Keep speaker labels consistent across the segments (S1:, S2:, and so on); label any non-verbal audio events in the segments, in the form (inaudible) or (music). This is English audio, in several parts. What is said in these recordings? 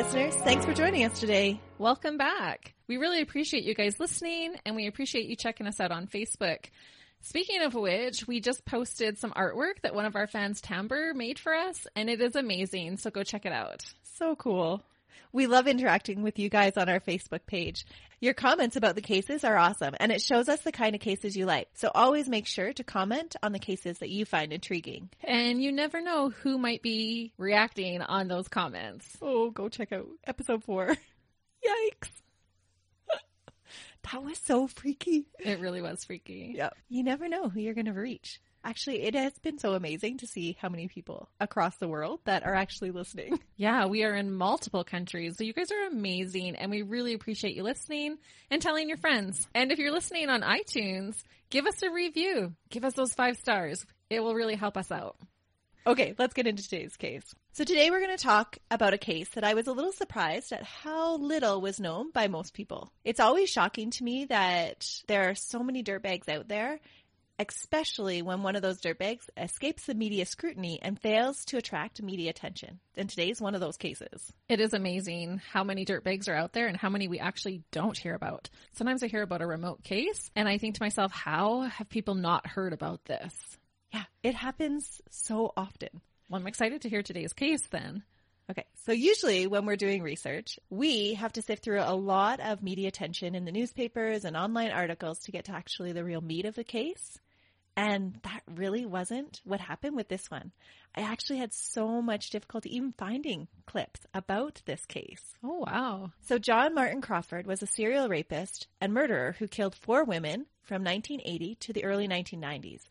S1: listeners, thanks for joining us today.
S2: Welcome back. We really appreciate you guys listening and we appreciate you checking us out on Facebook. Speaking of which, we just posted some artwork that one of our fans, Tamber, made for us, and it is amazing. So go check it out.
S1: So cool. We love interacting with you guys on our Facebook page. Your comments about the cases are awesome and it shows us the kind of cases you like. So always make sure to comment on the cases that you find intriguing.
S2: And you never know who might be reacting on those comments.
S1: Oh, go check out episode four. (laughs) Yikes. (laughs) that was so freaky.
S2: It really was freaky.
S1: Yep. You never know who you're going to reach. Actually, it has been so amazing to see how many people across the world that are actually listening. (laughs)
S2: Yeah, we are in multiple countries. So you guys are amazing and we really appreciate you listening and telling your friends. And if you're listening on iTunes, give us a review. Give us those five stars. It will really help us out.
S1: Okay, let's get into today's case. So today we're going to talk about a case that I was a little surprised at how little was known by most people. It's always shocking to me that there are so many dirtbags out there especially when one of those dirtbags escapes the media scrutiny and fails to attract media attention. And today's one of those cases.
S2: It is amazing how many dirtbags are out there and how many we actually don't hear about. Sometimes I hear about a remote case and I think to myself, how have people not heard about this?
S1: Yeah, it happens so often.
S2: Well, I'm excited to hear today's case then.
S1: Okay, so usually when we're doing research, we have to sift through a lot of media attention in the newspapers and online articles to get to actually the real meat of the case. And that really wasn't what happened with this one. I actually had so much difficulty even finding clips about this case.
S2: Oh, wow.
S1: So John Martin Crawford was a serial rapist and murderer who killed four women from 1980 to the early 1990s.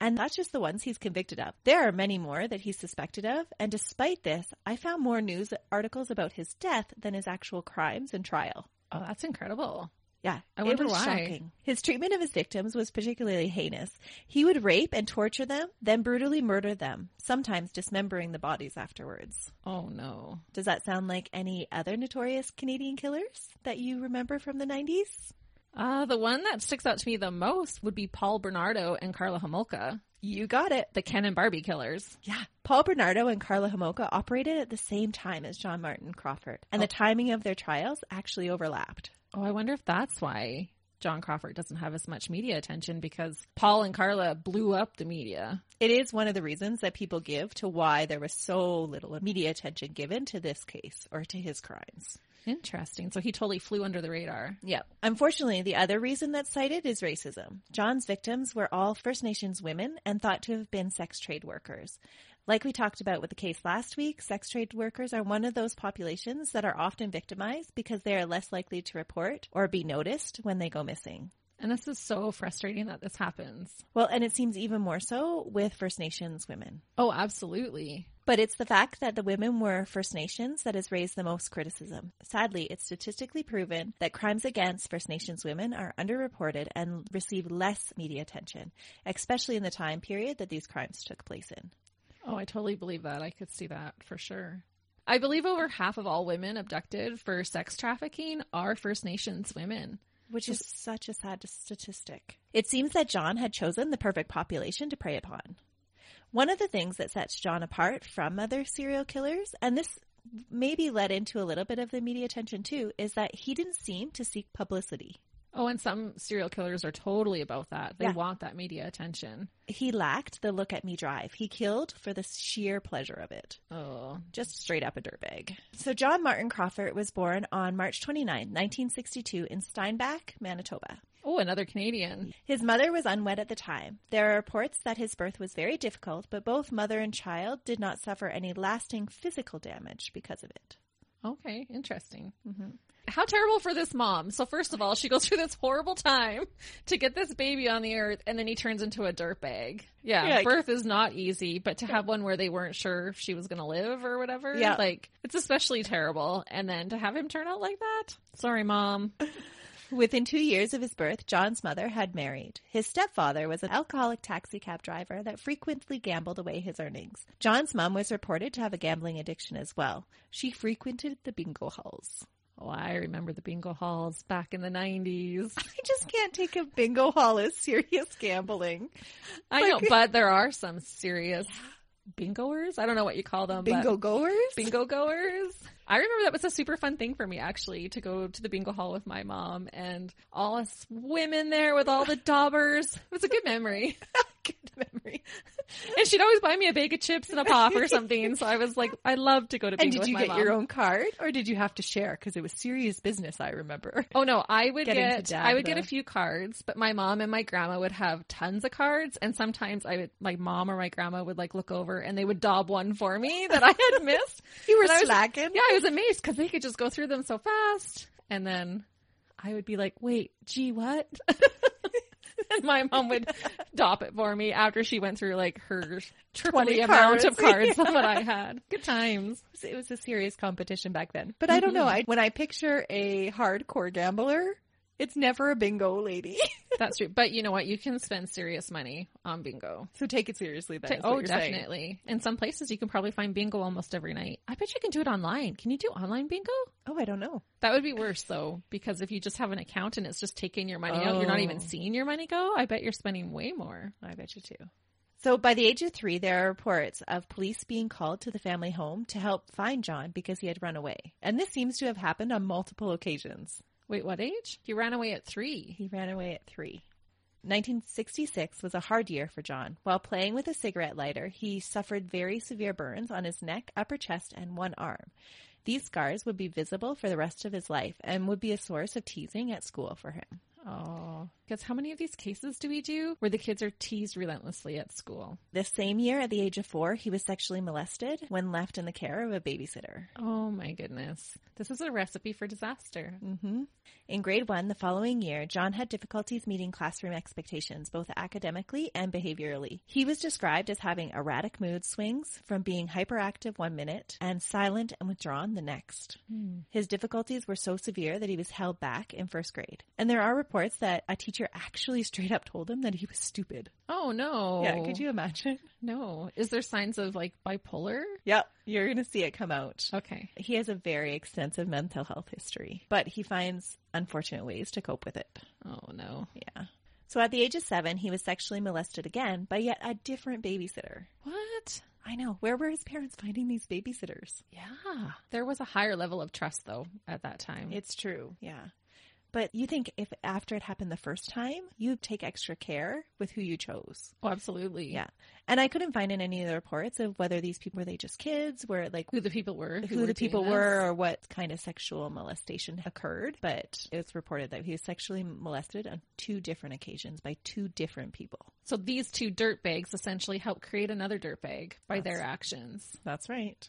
S1: And that's just the ones he's convicted of. There are many more that he's suspected of. And despite this, I found more news articles about his death than his actual crimes and trial.
S2: Oh, that's incredible.
S1: Yeah,
S2: I wonder
S1: it was
S2: why.
S1: shocking. His treatment of his victims was particularly heinous. He would rape and torture them, then brutally murder them, sometimes dismembering the bodies afterwards.
S2: Oh no.
S1: Does that sound like any other notorious Canadian killers that you remember from the 90s?
S2: Uh, the one that sticks out to me the most would be Paul Bernardo and Karla Homolka,
S1: You got it.
S2: the Ken and Barbie killers.
S1: Yeah. Paul Bernardo and Karla Homolka operated at the same time as John Martin Crawford, and the timing of their trials actually overlapped.
S2: Oh, I wonder if that's why John Crawford doesn't have as much media attention because Paul and Karla blew up the media.
S1: It is one of the reasons that people give to why there was so little media attention given to this case or to his crimes.
S2: Interesting. So he totally flew under the radar.
S1: Yeah. Unfortunately, the other reason that's cited is racism. John's victims were all First Nations women and thought to have been sex trade workers. Like we talked about with the case last week, sex trade workers are one of those populations that are often victimized because they are less likely to report or be noticed when they go missing.
S2: And this is so frustrating that this happens.
S1: Well, and it seems even more so with First Nations women.
S2: Oh, absolutely.
S1: But it's the fact that the women were First Nations that has raised the most criticism. Sadly, it's statistically proven that crimes against First Nations women are underreported and receive less media attention, especially in the time period that these crimes took place in.
S2: Oh, I totally believe that. I could see that for sure. I believe over half of all women abducted for sex trafficking are First Nations women.
S1: Which is such a sad statistic. It seems that John had chosen the perfect population to prey upon. One of the things that sets John apart from other serial killers, and this maybe led into a little bit of the media attention too, is that he didn't seem to seek publicity.
S2: Oh, and some serial killers are totally about that. They
S1: Yeah.
S2: want that media attention.
S1: He lacked the look at me drive. He killed for the sheer pleasure of it.
S2: Oh,
S1: just straight up a dirtbag. So John Martin Crawford was born on March 29, 1962 in Steinbach, Manitoba.
S2: oh, another Canadian.
S1: His mother was unwed at the time. There are reports that his birth was very difficult, but both mother and child did not suffer any lasting physical damage because of it.
S2: Okay, interesting. Mm-hmm. How terrible for this mom. So first of all, she goes through this horrible time to get this baby on the earth and then he turns into a dirtbag. Yeah,
S1: Yeah.
S2: birth is not easy, but to have one where they weren't sure if she was going to live or whatever,
S1: Yeah.
S2: like it's especially terrible. And then to have him turn out like that. Sorry, mom. (laughs)
S1: Within two years of his birth, John's mother had married. His stepfather was an alcoholic taxi cab driver that frequently gambled away his earnings. John's mom was reported to have a gambling addiction as well. She frequented the bingo halls.
S2: Oh, I remember the bingo halls back in the 90s. (laughs)
S1: I just can't take a bingo hall as serious gambling.
S2: I know, but there are some serious bingoers. I don't know what you call them.
S1: Bingo goers?
S2: bingo goers. I remember that was a super fun thing for me actually to go to the bingo hall with my mom and all us women there with all the (laughs) daubers. It was a good memory. (laughs)
S1: Good memory.
S2: And she'd always buy me a bag of chips and a pop or something. So I was like, I love to go to bingo
S1: And did you get
S2: mom.
S1: your own card or did you have to share? Because it was serious business, I remember.
S2: Oh no, I would get I would get a few cards, but my mom and my grandma would have tons of cards and sometimes I would my mom or my grandma would like look over and they would daub one for me that I had missed. (laughs)
S1: You were
S2: I was-
S1: slacking.
S2: Yeah, I was amazed because they could just go through them so fast. And then I would be like, wait, gee, what? (laughs) and my mom would dop it for me after she went through like her triple
S1: 20
S2: the amount of
S1: cards.
S2: than what I (laughs) had. Good times.
S1: It was a serious competition back then. But I don't mm-hmm. know. I, when I picture a hardcore gambler, it's never a bingo lady. (laughs)
S2: That's true. But you know what? You can spend serious money on bingo.
S1: so take it seriously then. Oh, what
S2: oh,
S1: you're saying.
S2: definitely. In some places, you can probably find bingo almost every night. I bet you can do it online. Can you do online bingo?
S1: Oh, I don't know.
S2: That would be worse though, because if you just have an account and it's just taking your money out, you're not even
S1: Oh.
S2: seeing your money go. I bet you're spending way more.
S1: I bet you too. So by the age of three, there are reports of police being called to the family home to help find John because he had run away. And this seems to have happened on multiple occasions.
S2: Wait, what age? He ran away at three.
S1: He ran away at three. 1966 was a hard year for John. While playing with a cigarette lighter, he suffered very severe burns on his neck, upper chest, and one arm. These scars would be visible for the rest of his life and would be a source of teasing at school for him.
S2: Oh, because how many of these cases do we do where the kids are teased relentlessly at school?
S1: This same year, at the age of four, he was sexually molested when left in the care of a babysitter.
S2: Oh my goodness. This is a recipe for disaster.
S1: hmm In grade one the following year, John had difficulties meeting classroom expectations, both academically and behaviorally. He was described as having erratic mood swings from being hyperactive one minute and silent and withdrawn the next. His difficulties were so severe that he was held back in first grade. And there are reports that a teacher actually straight up told him that he was stupid.
S2: Oh no.
S1: Yeah, could you imagine?
S2: No. Is there signs of like bipolar?
S1: Yep, you're going to see it come out.
S2: Okay.
S1: He has a very extensive mental health history, but he finds unfortunate ways to cope with it.
S2: Oh no.
S1: Yeah. So at the age of seven, he was sexually molested again by yet a different babysitter.
S2: What?
S1: I know. Where were his parents finding these babysitters?
S2: Yeah. There was a higher level of trust though at that time.
S1: It's true. Yeah. But you think if after it happened the first time, you'd take extra care with who you chose.
S2: oh, absolutely.
S1: Yeah. And I couldn't find in any of the reports of whether these people were they just kids, were like
S2: Who the people were.
S1: who,
S2: were
S1: the people were or what kind of sexual molestation occurred. But it's reported that he was sexually molested on two different occasions by two different people.
S2: So these two dirt bags essentially help create another dirt bag by their actions.
S1: That's right.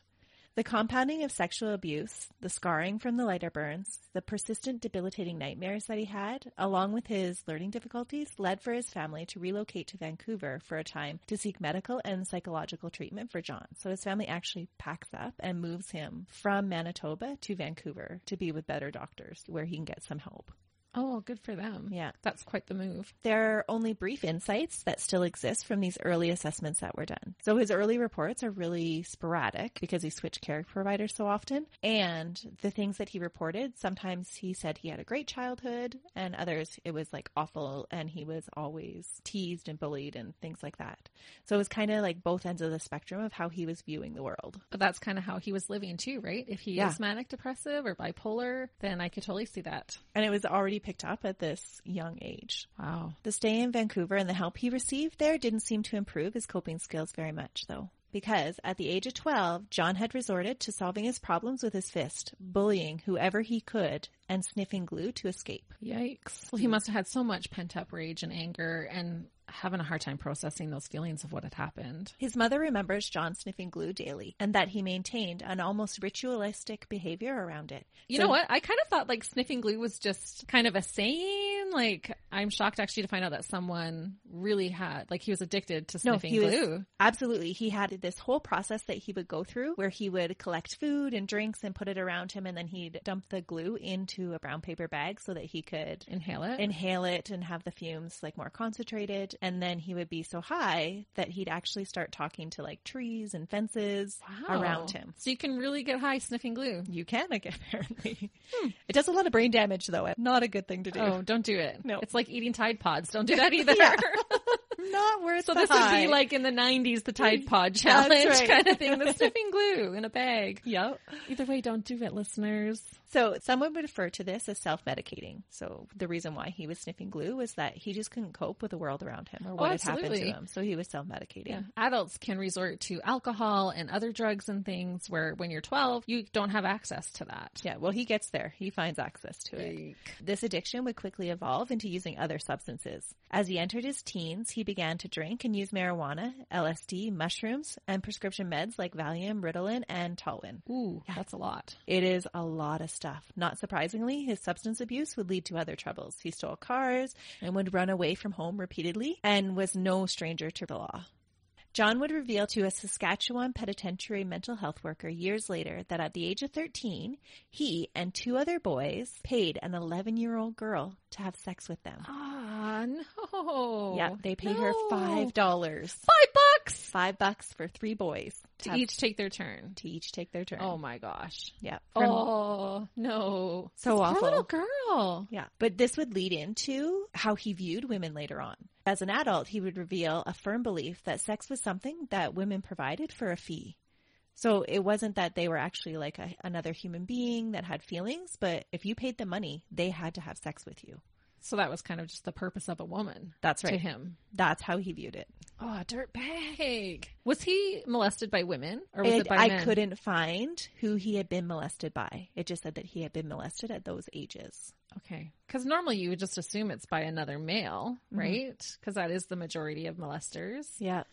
S1: The compounding of sexual abuse, the scarring from the lighter burns, the persistent debilitating nightmares that he had, along with his learning difficulties, led for his family to relocate to Vancouver for a time to seek medical and psychological treatment for John. So his family actually packs up and moves him from Manitoba to Vancouver to be with better doctors where he can get some help.
S2: Oh, good for them.
S1: Yeah.
S2: That's quite the move.
S1: There are only brief insights that still exist from these early assessments that were done. So his early reports are really sporadic because he switched care providers so often. And the things that he reported, sometimes he said he had a great childhood and others it was like awful and he was always teased and bullied and things like that. So it was kind of like both ends of the spectrum of how he was viewing the world.
S2: But that's kind of how he was living too, right? If he
S1: Yeah.
S2: is manic depressive or bipolar, then I could totally see that.
S1: And it was already picked up at this young age.
S2: Wow.
S1: The stay in Vancouver and the help he received there didn't seem to improve his coping skills very much, though. Because at the age of 12, John had resorted to solving his problems with his fist, bullying whoever he could, and sniffing glue to escape.
S2: Yikes. Well, he must have had so much pent up rage and anger and having a hard time processing those feelings of what had happened.
S1: His mother remembers John sniffing glue daily and that he maintained an almost ritualistic behavior around it.
S2: You
S1: So-
S2: know what? I kind of thought like sniffing glue was just kind of a saying. Like, I'm shocked actually to find out that someone really had, like, he was addicted to
S1: No,
S2: sniffing
S1: was
S2: glue.
S1: absolutely. He had this whole process that he would go through where he would collect food and drinks and put it around him, and then he'd dump the glue into a brown paper bag so that he could
S2: Inhale it.
S1: inhale it and have the fumes like more concentrated. And then he would be so high that he'd actually start talking to like trees and fences
S2: Wow.
S1: around him.
S2: So you can really get high sniffing glue.
S1: You can, (laughs) apparently. Hmm. It does a lot of brain damage, though. Not a good thing to do.
S2: Oh, don't do it.
S1: No.
S2: It's like eating Tide Pods. Don't do (laughs) that either. (laughs)
S1: Not worth
S2: it.
S1: So
S2: this would be like in the 90s, the Tide Pod challenge
S1: right.
S2: kind of thing. The sniffing glue in a bag.
S1: Yep.
S2: Either way, don't do it, listeners.
S1: So someone would refer to this as self-medicating. So the reason why he was sniffing glue was that he just couldn't cope with the world around him or oh, what had happened to him. So he was self-medicating.
S2: Yeah. Adults can resort to alcohol and other drugs and things where when you're 12, you don't have access to that.
S1: Yeah, well, he gets there. He finds access to it. This addiction would quickly evolve into using other substances. As he entered his teens, he began to drink and use marijuana, LSD, mushrooms, and prescription meds like Valium, Ritalin, and Talwin.
S2: Ooh, that's a lot.
S1: It is a lot of stuff. Not surprisingly, his substance abuse would lead to other troubles. He stole cars and would run away from home repeatedly and was no stranger to the law. John would reveal to a Saskatchewan penitentiary mental health worker years later that at the age of 13, he and two other boys paid an 11 year old girl to have sex with them.
S2: Ah, no.
S1: yeah, they paid her
S2: No.
S1: five dollars.
S2: Five bucks
S1: Five bucks for three boys
S2: to
S1: have-
S2: each take their turn.
S1: to each take their turn.
S2: Oh my gosh.
S1: yeah. Oh, From-
S2: Oh no.
S1: So awful.
S2: Poor little girl.
S1: Yeah. But this would lead into how he viewed women later on. As an adult, he would reveal a firm belief that sex was something that women provided for a fee. So it wasn't that they were actually like a, another human being that had feelings, but if you paid them money, they had to have sex with you.
S2: So that was kind of just the purpose of a woman.
S1: That's right.
S2: To him.
S1: That's how he viewed it.
S2: Oh, dirt bag. Was he molested by women or was
S1: And
S2: it by
S1: I
S2: men?
S1: couldn't find who he had been molested by. It just said that he had been molested at those ages.
S2: Okay. Because normally you would just assume it's by another male,
S1: Mm-hmm.
S2: right? Because that is the majority of molesters.
S1: Yeah.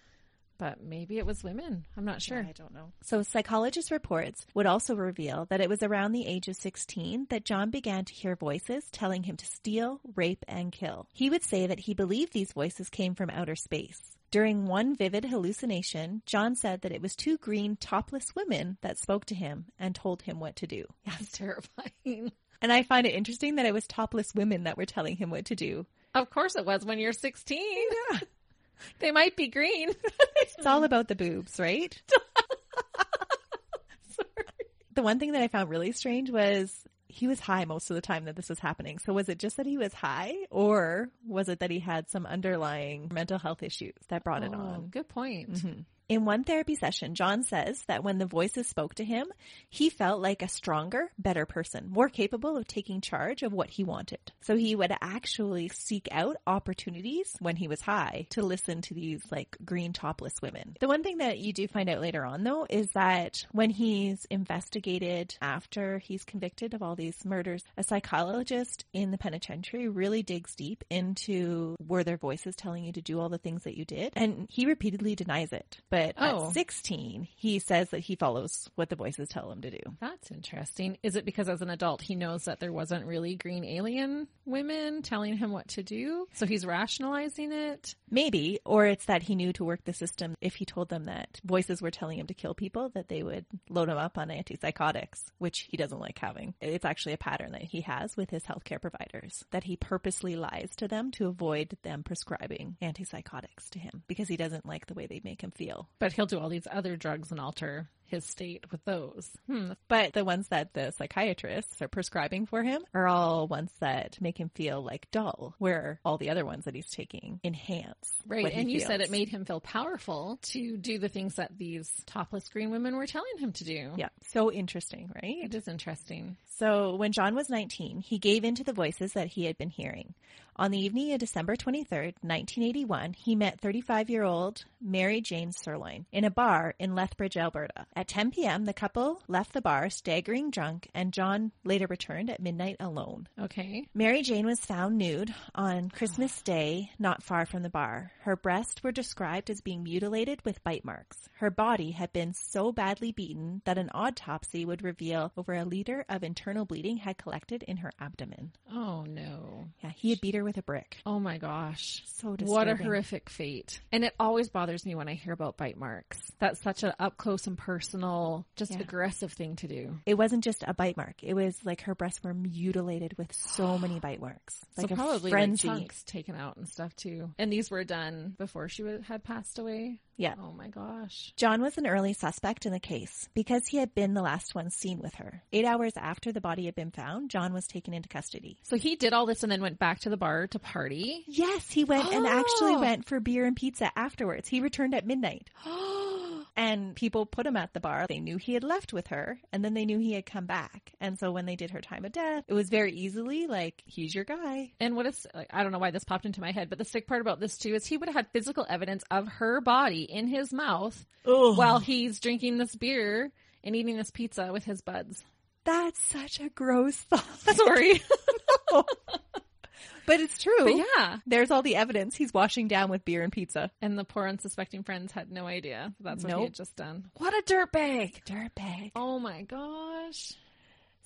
S2: But maybe it was women. I'm not sure.
S1: I don't know. So psychologist reports would also reveal that it was around the age of 16 that John began to hear voices telling him to steal, rape, and kill. He would say that he believed these voices came from outer space. During one vivid hallucination, John said that it was two green topless women that spoke to him and told him what to do. (laughs)
S2: That's terrifying.
S1: And I find it interesting that it was topless women that were telling him what to do.
S2: Of course it was when you're 16. (laughs) they might be green.
S1: It's all about the boobs, right? (laughs) The one thing that I found really strange was he was high most of the time that this was happening. So was it just that he was high or was it that he had some underlying mental health issues that brought it
S2: Oh,
S1: on?
S2: good point. Mm-hmm.
S1: In one therapy session, John says that when the voices spoke to him, he felt like a stronger, better person, more capable of taking charge of what he wanted. So he would actually seek out opportunities when he was high to listen to these like green topless women. The one thing that you do find out later on though is that when he's investigated after he's convicted of all these murders, a psychologist in the penitentiary really digs deep into were there voices telling you to do all the things that you did? And he repeatedly denies it. But
S2: Oh.
S1: at 16, he says that he follows what the voices tell him to do.
S2: That's interesting. Is it because as an adult he knows that there wasn't really green alien women telling him what to do? So he's rationalizing it?
S1: Maybe, or it's that he knew to work the system if he told them that voices were telling him to kill people, that they would load him up on antipsychotics, which he doesn't like having. It's actually a pattern that he has with his healthcare providers, that he purposely lies to them to avoid them prescribing antipsychotics to him because he doesn't like the way they make him feel.
S2: But he'll do all these other drugs and alter his state with those. Hmm.
S1: But the ones that the psychiatrists are prescribing for him are all ones that make him feel like dull, where all the other ones that he's taking enhance.
S2: Right. And you said it made him feel powerful to do the things that these topless green women were telling him to do.
S1: Yeah, so interesting, right?
S2: It is interesting.
S1: So when John was 19, he gave in to the voices that he had been hearing. On the evening of December 23, 1981, he met 35 year old Mary Jane Serloin in a bar in Lethbridge, Alberta. At At 10 p.m., the couple left the bar staggering drunk, and John later returned at midnight alone.
S2: Okay.
S1: Mary Jane was found nude on Christmas Day, not far from the bar. Her breasts were described as being mutilated with bite marks. Her body had been so badly beaten that an autopsy would reveal over a liter of internal bleeding had collected in her abdomen.
S2: Oh no.
S1: Yeah, he had beat her with a brick.
S2: Oh my gosh.
S1: So
S2: What a horrific fate. And it always bothers me when I hear about bite marks. That's such an up close and personal, just
S1: Yeah.
S2: aggressive thing to do.
S1: It wasn't just a bite mark. It was like her breasts were mutilated with so (gasps) many bite marks. Like
S2: so probably
S1: frenzy.
S2: like chunks taken out and stuff too. And these were done before she had passed away.
S1: Yeah.
S2: Oh my gosh.
S1: John was an early suspect in the case because he had been the last one seen with her. Eight hours after the body had been found, John was taken into custody.
S2: So he did all this and then went back to the bar to party.
S1: Yes, he went and actually
S2: Oh.
S1: went for beer and pizza afterwards. He returned at midnight. (gasps) (gasps) (gasps) And people put him at the bar. They knew he had left with her, and then they knew he had come back. And so when they did her time of death, it was very easily like, he's your guy.
S2: And what is, like, I don't know why this popped into my head, but the sick part about this too is he would have had physical evidence of her body in his mouth
S1: Oh,
S2: while he's drinking this beer and eating this pizza with his buds.
S1: that's such a gross thought. (laughs)
S2: Sorry. (laughs)
S1: But it's true.
S2: but yeah.
S1: There's all the evidence. He's washing down with beer and pizza.
S2: And the poor unsuspecting friends had no idea that's what he had just done. What a dirtbag.
S1: Dirtbag.
S2: Oh my gosh.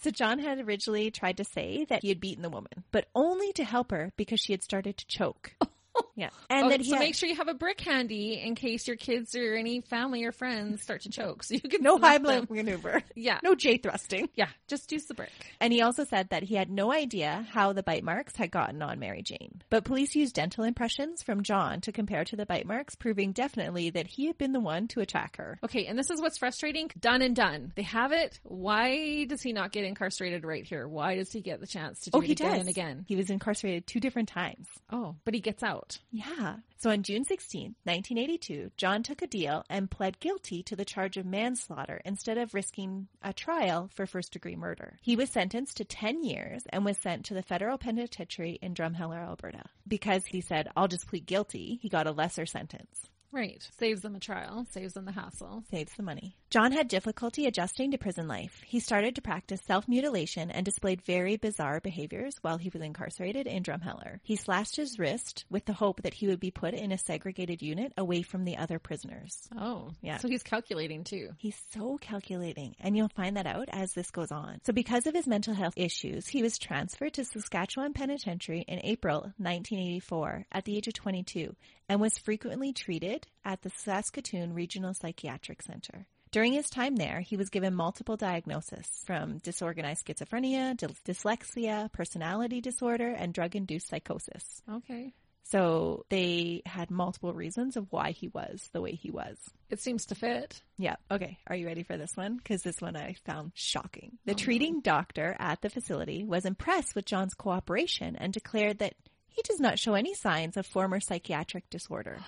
S1: So John had originally tried to say that he had beaten the woman, but only to help her because she had started to choke. (laughs) yeah. And
S2: Oh,
S1: then he
S2: so
S1: had-
S2: make sure you have a brick handy in case your kids or any family or friends start to choke. So you can
S1: no high blow maneuver. (laughs)
S2: Yeah.
S1: No J thrusting.
S2: Yeah. Just use the brick.
S1: And he also said that he had no idea how the bite marks had gotten on Mary Jane. But police used dental impressions from John to compare to the bite marks, proving definitely that he had been the one to attack her.
S2: Okay, and this is what's frustrating. Done and done. They have it. Why does he not get incarcerated right here? Why does he get the chance to do
S1: Oh,
S2: it
S1: he
S2: again
S1: does.
S2: and again?
S1: He was incarcerated two different times.
S2: Oh, but he gets out.
S1: Yeah. So on June 16, 1982, John took a deal and pled guilty to the charge of manslaughter instead of risking a trial for first degree murder. He was sentenced to 10 years and was sent to the federal penitentiary in Drumheller, Alberta. Because he said, I'll just plead guilty, he got a lesser sentence.
S2: Right. Saves them a trial. Saves them the hassle.
S1: Saves the money. John had difficulty adjusting to prison life. He started to practice self-mutilation and displayed very bizarre behaviors while he was incarcerated in Drumheller. He slashed his wrist with the hope that he would be put in a segregated unit away from the other prisoners.
S2: Oh,
S1: Yeah.
S2: So he's calculating too.
S1: He's so calculating, and you'll find that out as this goes on. So, because of his mental health issues, he was transferred to Saskatchewan Penitentiary in April 1984 at the age of 22 and was frequently treated at the Saskatoon Regional Psychiatric Center. During his time there, he was given multiple diagnoses from disorganized schizophrenia, dys- dyslexia, personality disorder, and drug induced psychosis.
S2: Okay.
S1: So they had multiple reasons of why he was the way he was.
S2: It seems to fit.
S1: Yeah. Okay. Are you ready for this one? Because this one I found shocking. The
S2: Oh, no.
S1: treating doctor at the facility was impressed with John's cooperation and declared that he does not show any signs of former psychiatric disorder.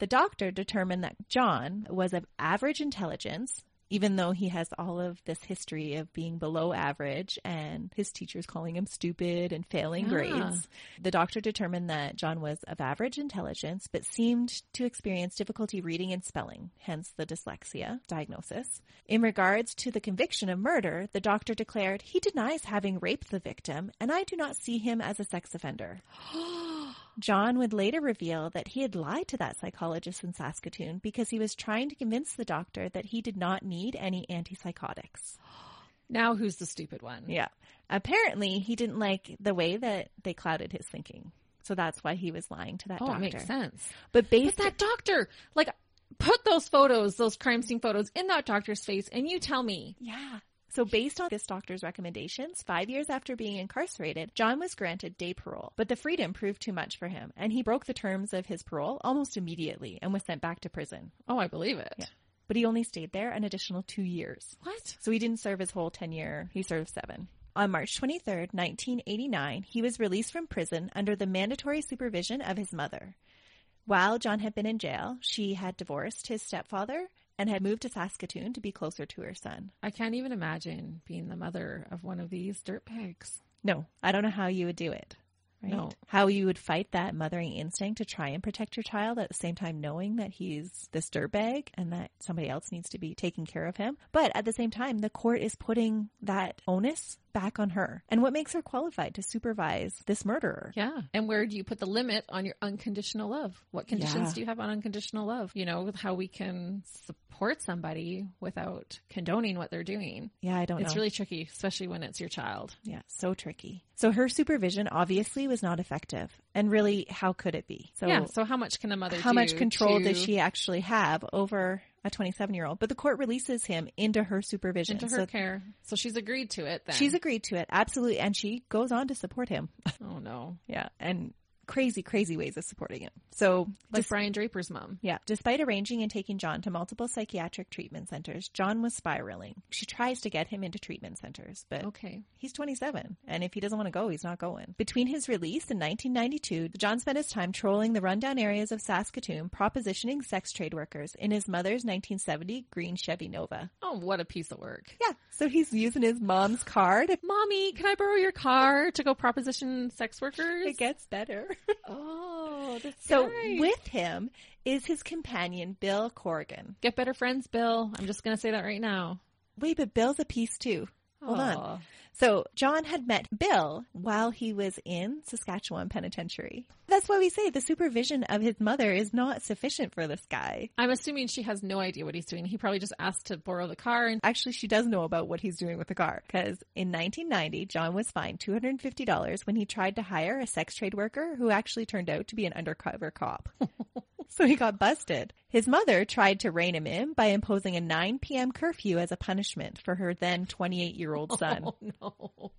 S1: The doctor determined that John was of average intelligence, even though he has all of this history of being below average and his teachers calling him stupid and failing
S2: Yeah.
S1: grades. The doctor determined that John was of average intelligence, but seemed to experience difficulty reading and spelling, hence the dyslexia diagnosis. In regards to the conviction of murder, the doctor declared he denies having raped the victim, and I do not see him as a sex offender. (gasps) (gasps) (gasps) John would later reveal that he had lied to that psychologist in Saskatoon because he was trying to convince the doctor that he did not need any antipsychotics. (gasps)
S2: Now who's the stupid one?
S1: Yeah. Apparently, he didn't like the way that they clouded his thinking. So that's why he was lying to that
S2: Oh,
S1: doctor.
S2: makes sense.
S1: But
S2: But
S1: based
S2: that doctor, like, put those photos, those crime scene photos in that doctor's face and you tell me.
S1: Yeah. So based on this doctor's recommendations, five years after being incarcerated, John was granted day parole, but the freedom proved too much for him, and he broke the terms of his parole almost immediately and was sent back to prison.
S2: Oh, I believe it.
S1: Yeah. But he only stayed there an additional two years.
S2: What?
S1: So he didn't serve his whole 10 year, he served seven. On March 23rd, 1989, he was released from prison under the mandatory supervision of his mother. While John had been in jail, she had divorced his stepfather and had moved to Saskatoon to be closer to her son.
S2: I can't even imagine being the mother of one of these dirtbags.
S1: No, I don't know how you would do it. right?
S2: No.
S1: How you would fight that mothering instinct to try and protect your child at the same time knowing that he's this dirtbag and that somebody else needs to be taking care of him. But at the same time, the court is putting that onus back on her. And what makes her qualified to supervise this murderer?
S2: Yeah. And where do you put the limit on your unconditional love? What conditions
S1: Yeah.
S2: do you have on unconditional love? You know, how we can support somebody without condoning what they're doing.
S1: Yeah, I don't
S2: It's
S1: know.
S2: really tricky, especially when it's your child.
S1: yeah, so tricky. So her supervision obviously was not effective. And really, how could it be? So
S2: yeah. So how much can a mother
S1: how much control
S2: to-
S1: does she actually have over a 27 year old? But the court releases him into her supervision.
S2: into her
S1: So
S2: care? So she's agreed to it then.
S1: she's agreed to it. Absolutely. And she goes on to support him. (laughs)
S2: oh no.
S1: yeah. And crazy, crazy ways of supporting him. So
S2: Like
S1: dis-
S2: Brian Draper's mom.
S1: yeah, despite arranging and taking John to multiple psychiatric treatment centers, John was spiraling. She tries to get him into treatment centers, but
S2: Okay.
S1: He's 27, and if he doesn't want to go, he's not going. Between his release in 1992, John spent his time trolling the rundown areas of Saskatoon, propositioning sex trade workers in his mother's 1970 green Chevy Nova.
S2: Oh, what a piece of work.
S1: Yeah, so he's using his mom's car to.
S2: Mommy, can I borrow your car to go proposition sex workers?
S1: It gets better.
S2: Oh, that's
S1: so
S2: nice.
S1: with him is his companion, Bill Corrigan.
S2: Get better friends, Bill. I'm just going to say that right now.
S1: Wait, but Bill's a piece too. Hold on. So John had met Bill while he was in Saskatchewan Penitentiary. That's why we say the supervision of his mother is not sufficient for this guy.
S2: I'm assuming she has no idea what he's doing. He probably just asked to borrow the car and
S1: Actually, she does know about what he's doing with the car because in 1990, John was fined $250 when he tried to hire a sex trade worker who actually turned out to be an undercover cop. (laughs) (laughs) so he got busted. His mother tried to rein him in by imposing a 9 p.m. curfew as a punishment for her then 28 year old son. (laughs)
S2: Oh no.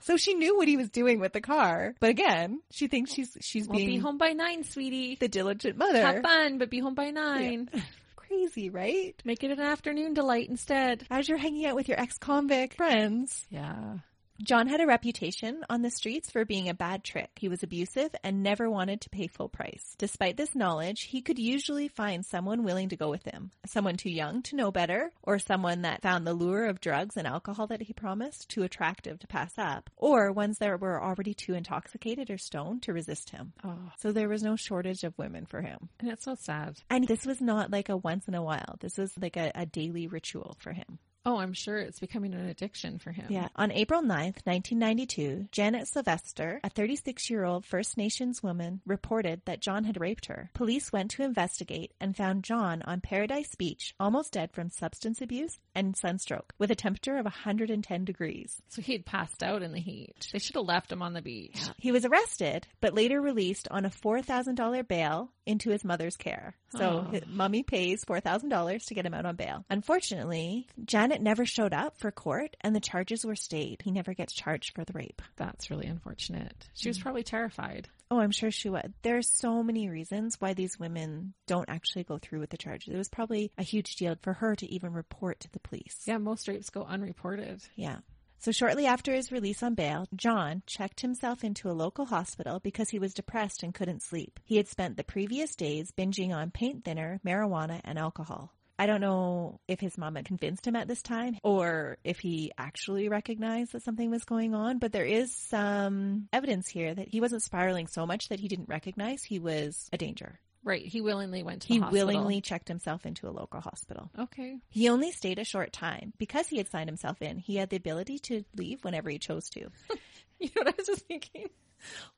S1: So she knew what he was doing with the car, but again, she thinks she's she's
S2: Well,
S1: being
S2: be home by nine, sweetie.
S1: the diligent mother.
S2: Have fun, but be home by nine. (laughs)
S1: Crazy, right?
S2: Make it an afternoon delight instead.
S1: As you're hanging out with your ex-convict friends,
S2: Yeah.
S1: John had a reputation on the streets for being a bad trick. He was abusive and never wanted to pay full price. Despite this knowledge, he could usually find someone willing to go with him. Someone too young to know better, or someone that found the lure of drugs and alcohol that he promised too attractive to pass up, or ones that were already too intoxicated or stoned to resist him.
S2: Oh,
S1: So there was no shortage of women for him.
S2: and it's so sad.
S1: And this was not like a once in a while. This was like a, a daily ritual for him.
S2: Oh, I'm sure it's becoming an addiction for him.
S1: Yeah. On April 9th, 1992, Janet Sylvester, a 36 year old First Nations woman, reported that John had raped her. Police went to investigate and found John on Paradise Beach, almost dead from substance abuse and sunstroke, with a temperature of 110 degrees.
S2: So he had passed out in the heat. They should have left him on the beach.
S1: He was arrested, but later released on a $4,000 bail into his mother's care. So
S2: Oh.
S1: mummy pays $4,000 to get him out on bail. Unfortunately, Janet never showed up for court and the charges were stayed. He never gets charged for the rape.
S2: That's really unfortunate. She was hmm. probably terrified.
S1: Oh, I'm sure she would. There are so many reasons why these women don't actually go through with the charges. It was probably a huge deal for her to even report to the police.
S2: Yeah, most rapes go unreported.
S1: Yeah. So shortly after his release on bail, John checked himself into a local hospital because he was depressed and couldn't sleep. He had spent the previous days binging on paint thinner, marijuana, and alcohol. I don't know if his mom had convinced him at this time or if he actually recognized that something was going on, but there is some evidence here that he wasn't spiraling so much that he didn't recognize he was a danger.
S2: Right. He willingly went to
S1: He willingly checked himself into a local hospital.
S2: Okay.
S1: He only stayed a short time. Because he had signed himself in, he had the ability to leave whenever he chose to. (laughs)
S2: You know what I was just thinking?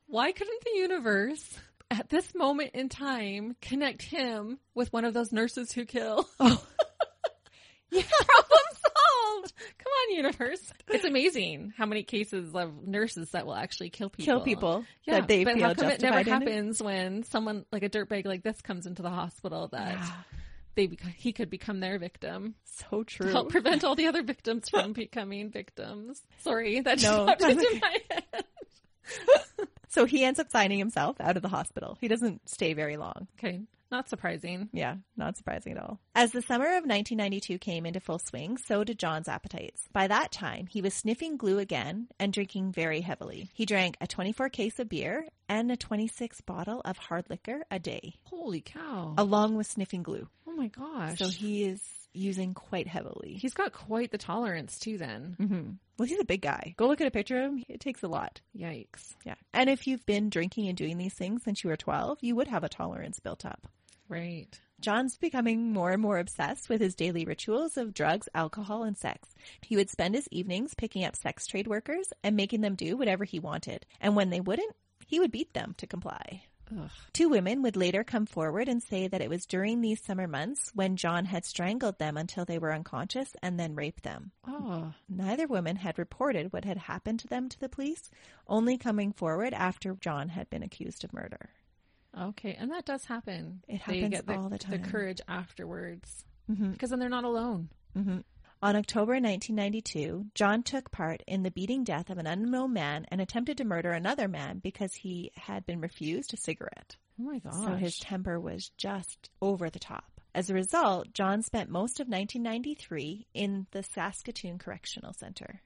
S2: Why couldn't the universe at this moment in time connect him with one of those nurses who kill?
S1: Oh. (laughs)
S2: yeah. (laughs) Problem solved. Come on, universe. It's amazing how many cases of nurses that will actually kill people.
S1: Kill people
S2: Yeah,
S1: that they
S2: but
S1: feel
S2: how come it never happens when someone like a dirtbag like this comes into the hospital that
S1: Yeah.
S2: they he could become their victim
S1: So
S2: to
S1: true.
S2: help prevent all the other victims from becoming victims. Sorry, that just
S1: No,
S2: popped
S1: that's
S2: into my head. (laughs)
S1: So he ends up signing himself out of the hospital. He doesn't stay very long.
S2: Okay, not surprising.
S1: Yeah, not surprising at all. As the summer of 1992 came into full swing, so did John's appetites. By that time, he was sniffing glue again and drinking very heavily. He drank a 24 case of beer and a 26 bottle of hard liquor a day,
S2: Holy cow!
S1: along with sniffing glue.
S2: Oh my gosh!
S1: So he is using quite heavily.
S2: He's got quite the tolerance too then.
S1: hmm Well, he's a big guy. Go look at a picture of him. It takes a lot.
S2: Yikes.
S1: Yeah. And if you've been drinking and doing these things since you were 12, you would have a tolerance built up.
S2: Right.
S1: John's becoming more and more obsessed with his daily rituals of drugs, alcohol, and sex. He would spend his evenings picking up sex trade workers and making them do whatever he wanted. And when they wouldn't, he would beat them to comply.
S2: Ugh.
S1: Two women would later come forward and say that it was during these summer months when John had strangled them until they were unconscious and then raped them.
S2: Oh.
S1: Neither woman had reported what had happened to them to the police, only coming forward after John had been accused of murder.
S2: Okay. And that does happen.
S1: It
S2: They
S1: happens
S2: get the,
S1: all the time.
S2: The courage afterwards.
S1: Mhm.
S2: Because then they're not alone.
S1: hmm On October 1992, John took part in the beating death of an unknown man and attempted to murder another man because he had been refused a cigarette.
S2: Oh my gosh.
S1: So his temper was just over the top. As a result, John spent most of 1993 in the Saskatoon Correctional Center.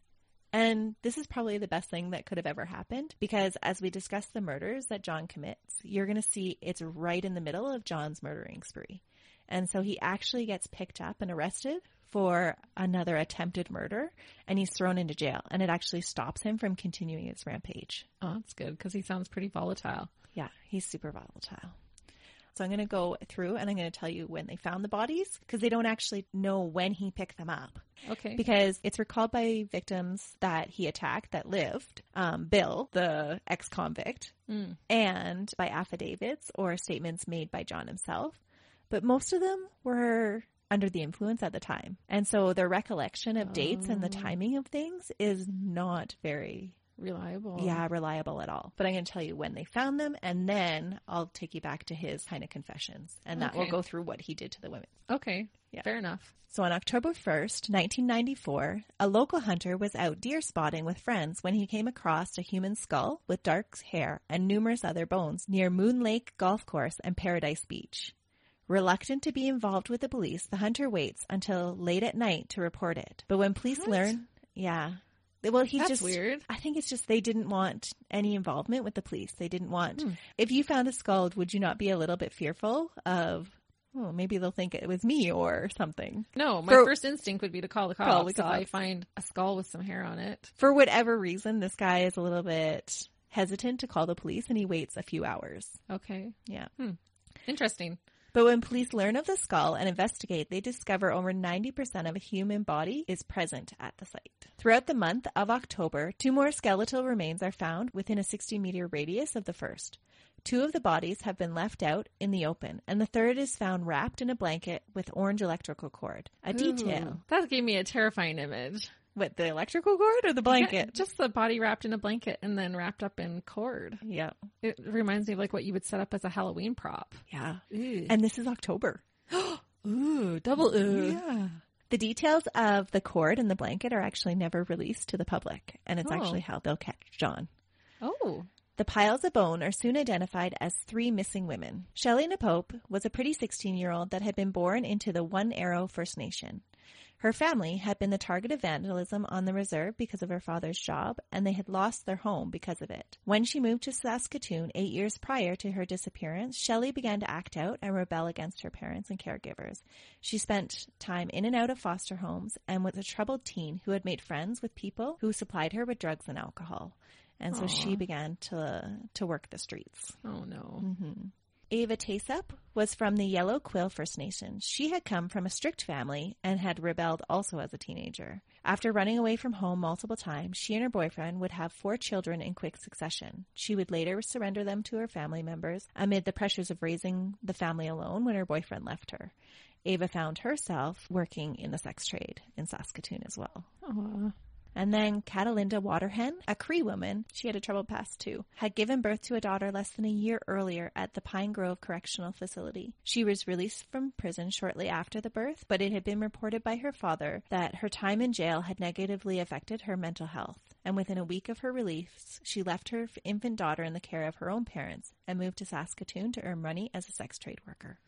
S1: And this is probably the best thing that could have ever happened because as we discuss the murders that John commits, you're going to see it's right in the middle of John's murdering spree. And so he actually gets picked up and arrested for another attempted murder and he's thrown into jail and it actually stops him from continuing his rampage.
S2: oh, that's good because he sounds pretty volatile.
S1: Yeah, he's super volatile. So I'm going to go through and I'm going to tell you when they found the bodies because they don't actually know when he picked them up.
S2: Okay.
S1: Because it's recalled by victims that he attacked that lived, um, Bill, the ex convict,
S2: Mm.
S1: and by affidavits or statements made by John himself. But most of them were under the influence at the time. And so their recollection of dates and the
S2: Oh.
S1: timing of things is not very
S2: Reliable.
S1: yeah, reliable at all. But I'm going to tell you when they found them, and then I'll take you back to his kind of confessions, and that will go through what he did to the women.
S2: Okay.
S1: Yeah.
S2: Fair enough.
S1: So on October 1st, 1994, a local hunter was out deer spotting with friends when he came across a human skull with dark hair and numerous other bones near Moon Lake Golf Course and Paradise Beach. Reluctant to be involved with the police, the hunter waits until late at night to report it. But when police
S2: What?
S1: learn, yeah. Well, he
S2: That's
S1: just
S2: weird.
S1: I think it's just they didn't want any involvement with the police. They didn't want.
S2: Hmm.
S1: If you found a skull, would you not be a little bit fearful of? Oh, maybe they'll think it was me or something.
S2: No, my
S1: For-
S2: first instinct would be to call the cops.
S1: Call the
S2: If I find a skull with some hair on it.
S1: For whatever reason, this guy is a little bit hesitant to call the police, and he waits a few hours.
S2: Okay.
S1: Yeah.
S2: Interesting.
S1: But when police learn of the skull and investigate, they discover over 90% of a human body is present at the site. Throughout the month of October, two more skeletal remains are found within a 60 meter radius of the first. Two of the bodies have been left out in the open, and the third is found wrapped in a blanket with orange electrical cord. A detail.
S2: Ooh, that gave me a terrifying image.
S1: What, the electrical cord or the blanket?
S2: Yeah, just the body wrapped in a blanket and then wrapped up in cord.
S1: Yeah.
S2: It reminds me of like what you would set up as a Halloween prop.
S1: Yeah.
S2: Ooh,
S1: And this is October. (gasps)
S2: ooh double ooh.
S1: Yeah. The details of the cord and the blanket are actually never released to the public, and it's
S2: Oh.
S1: actually how they'll catch John.
S2: Oh,
S1: The piles of bone are soon identified as three missing women. Shelley Napope was a pretty 16 year old that had been born into the One Arrow First Nation. Her family had been the target of vandalism on the reserve because of her father's job, and they had lost their home because of it. When she moved to Saskatoon eight years prior to her disappearance, Shelley began to act out and rebel against her parents and caregivers. She spent time in and out of foster homes and was a troubled teen who had made friends with people who supplied her with drugs and alcohol. And so she began to to work the streets.
S2: oh no.
S1: hmm Ava Taysup was from the Yellow Quill First Nation. She had come from a strict family and had rebelled also as a teenager. After running away from home multiple times, she and her boyfriend would have four children in quick succession. She would later surrender them to her family members amid the pressures of raising the family alone when her boyfriend left her. Ava found herself working in the sex trade in Saskatoon as well.
S2: Aw.
S1: And then Catalinda Waterhen, a Cree woman, she had a troubled past too, had given birth to a daughter less than a year earlier at the Pine Grove Correctional Facility. She was released from prison shortly after the birth, but it had been reported by her father that her time in jail had negatively affected her mental health. And within a week of her release, she left her infant daughter in the care of her own parents and moved to Saskatoon to earn money as a sex trade worker.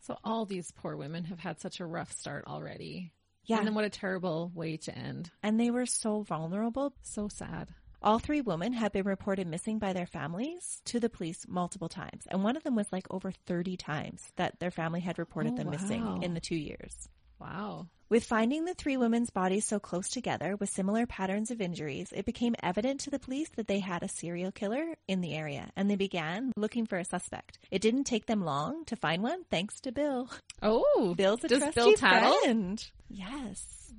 S2: So all these poor women have had such a rough start already.
S1: Yeah.
S2: And then what a terrible way to end.
S1: And they were so vulnerable
S2: So sad.
S1: All three women had been reported missing by their families to the police multiple times. And one of them was like over 30 times that their family had reported
S2: Oh,
S1: them
S2: wow.
S1: missing in the two years.
S2: Wow.
S1: With finding the three women's bodies so close together with similar patterns of injuries, it became evident to the police that they had a serial killer in the area and they began looking for a suspect. It didn't take them long to find one thanks to Bill.
S2: Oh,
S1: Bill's a trusty
S2: Bill tattle?
S1: friend. Yes.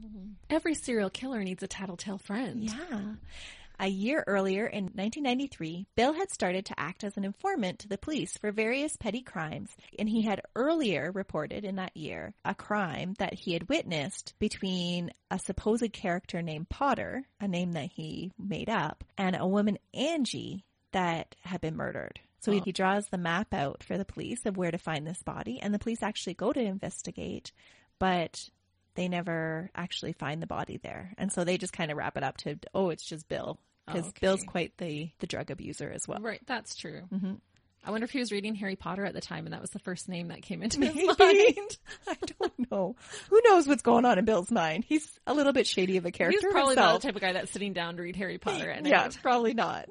S2: Every serial killer needs a tattletale friend.
S1: Yeah. A year earlier, in 1993, Bill had started to act as an informant to the police for various petty crimes, and he had earlier reported in that year a crime that he had witnessed between a supposed character named Potter, a name that he made up, and a woman, Angie, that had been murdered. So he, he draws the map out for the police of where to find this body, and the police actually go to investigate, but they never actually find the body there. And so they just kind of wrap it up to, oh, it's just Bill. Because
S2: Oh, okay.
S1: Bill's quite the, the drug abuser as well.
S2: Right, that's true.
S1: hmm
S2: I wonder if he was reading Harry Potter at the time and that was the first name that came into his
S1: Maybe. (laughs)
S2: mind. (laughs)
S1: I don't know. Who knows what's going on in Bill's mind? He's a little bit shady of a character
S2: He's probably not the type of guy that's sitting down to read Harry Potter at (laughs) night.
S1: Yeah, probably not.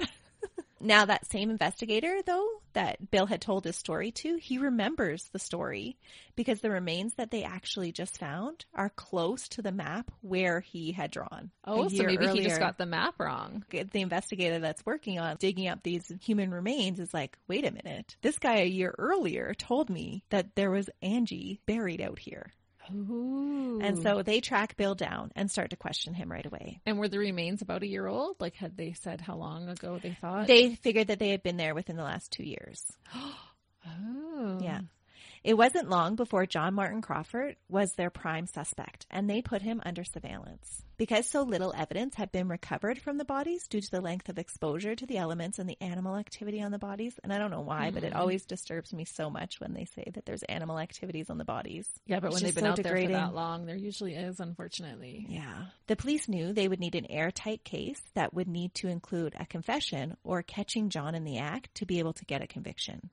S1: Now that same investigator though that Bill had told his story to, he remembers the story because the remains that they actually just found are close to the map where he had drawn.
S2: Oh, so maybe he just got the map wrong.
S1: the investigator that's working on digging up these human remains is like, wait a minute. This guy a year earlier told me that there was Angie buried out here.
S2: Ooh.
S1: And so they track Bill down and start to question him right away.
S2: And were the remains about a year old? Like, had they said how long ago they thought?
S1: They figured that they had been there within the last two years. (gasps)
S2: oh.
S1: Yeah. It wasn't long before John Martin Crawford was their prime suspect, and they put him under surveillance. Because so little evidence had been recovered from the bodies due to the length of exposure to the elements and the animal activity on the bodies, and I don't know why, but it
S2: Mhm.
S1: always disturbs me so much when they say that there's animal activities on the bodies.
S2: Yeah, but
S1: It's
S2: when they've been
S1: so
S2: out there for that long, there usually is, unfortunately.
S1: Yeah. The police knew they would need an airtight case that would need to include a confession or catching John in the act to be able to get a conviction.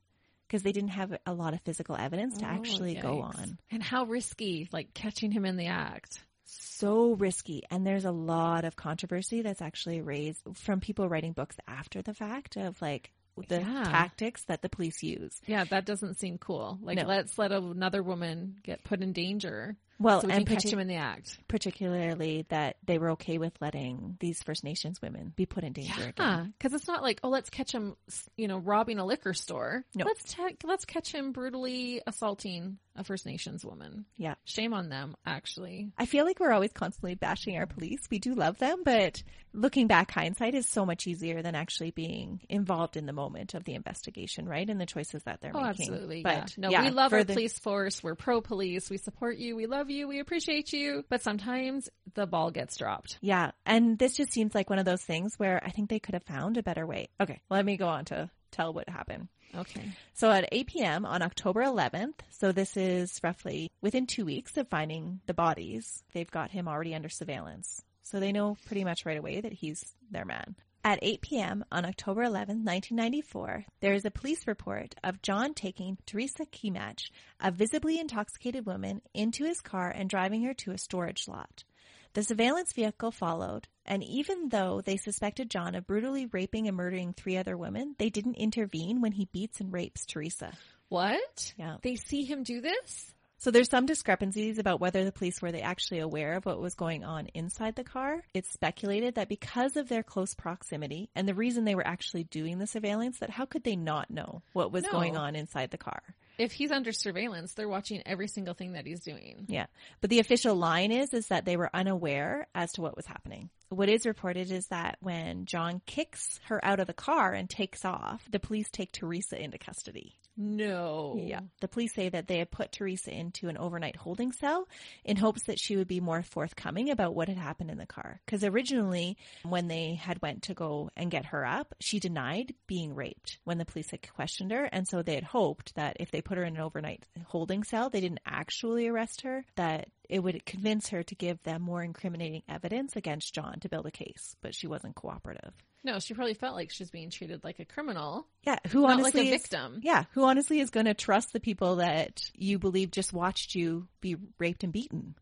S1: Because they didn't have a lot of physical evidence to
S2: Oh,
S1: actually go on.
S2: And how risky, like catching him in the act.
S1: So risky. And there's a lot of controversy that's actually raised from people writing books after the fact of like the
S2: Yeah.
S1: tactics that the police use.
S2: Yeah, that doesn't seem cool. Like,
S1: No.
S2: let's let another woman get put in danger
S1: Well,
S2: so we
S1: and
S2: can catch
S1: partic-
S2: him in the act.
S1: particularly that they were okay with letting these First Nations women be put in danger again.
S2: Yeah, because it's not like, oh, let's catch him, you know, robbing a liquor store.
S1: No.
S2: Let's te- let's catch him brutally assaulting a First Nations woman.
S1: Yeah.
S2: Shame on them, actually.
S1: I feel like we're always constantly bashing our police. We do love them, but looking back, hindsight is so much easier than actually being involved in the moment of the investigation, right? And the choices that they're
S2: Oh,
S1: making.
S2: absolutely.
S1: But
S2: yeah. No,
S1: yeah,
S2: we love our
S1: the-
S2: police force. We're pro police. We support you. We love you. We appreciate you. But sometimes the ball gets dropped.
S1: Yeah, and this just seems like one of those things where I think they could have found a better way. Okay, let me go on to tell what happened.
S2: Okay.
S1: So at 8 p.m. on October 11th, so this is roughly within two weeks of finding the bodies, they've got him already under surveillance. So they know pretty much right away that he's their man. At 8 p.m. on October 11th, 1994, there is a police report of John taking Teresa Kimach, a visibly intoxicated woman, into his car and driving her to a storage lot. The surveillance vehicle followed, and even though they suspected John of brutally raping and murdering three other women, they didn't intervene when he beats and rapes Teresa.
S2: What?
S1: Yeah.
S2: They see him do this?
S1: So there's some discrepancies about whether the police were they actually aware of what was going on inside the car. It's speculated that because of their close proximity and the reason they were actually doing the surveillance, that how could they not know what was
S2: No.
S1: going on inside the car?
S2: If he's under surveillance, they're watching every single thing that he's doing.
S1: Yeah. But the official line is is that they were unaware as to what was happening. What is reported is that when John kicks her out of the car and takes off, the police take Teresa into custody.
S2: No.
S1: Yeah. The police say that they had put Teresa into an overnight holding cell in hopes that she would be more forthcoming about what had happened in the car. Because originally, when they had went to go and get her up, she denied being raped when the police had questioned her. And so they had hoped that if they put her in an overnight holding cell, they didn't actually arrest her, that it would convince her to give them more incriminating evidence against John to build a case. But she wasn't cooperative.
S2: No, she probably felt like she's being treated like a criminal,
S1: Yeah, who honestly
S2: like a
S1: is-
S2: victim.
S1: Yeah, who honestly is going to trust the people that you believe just watched you be raped and beaten?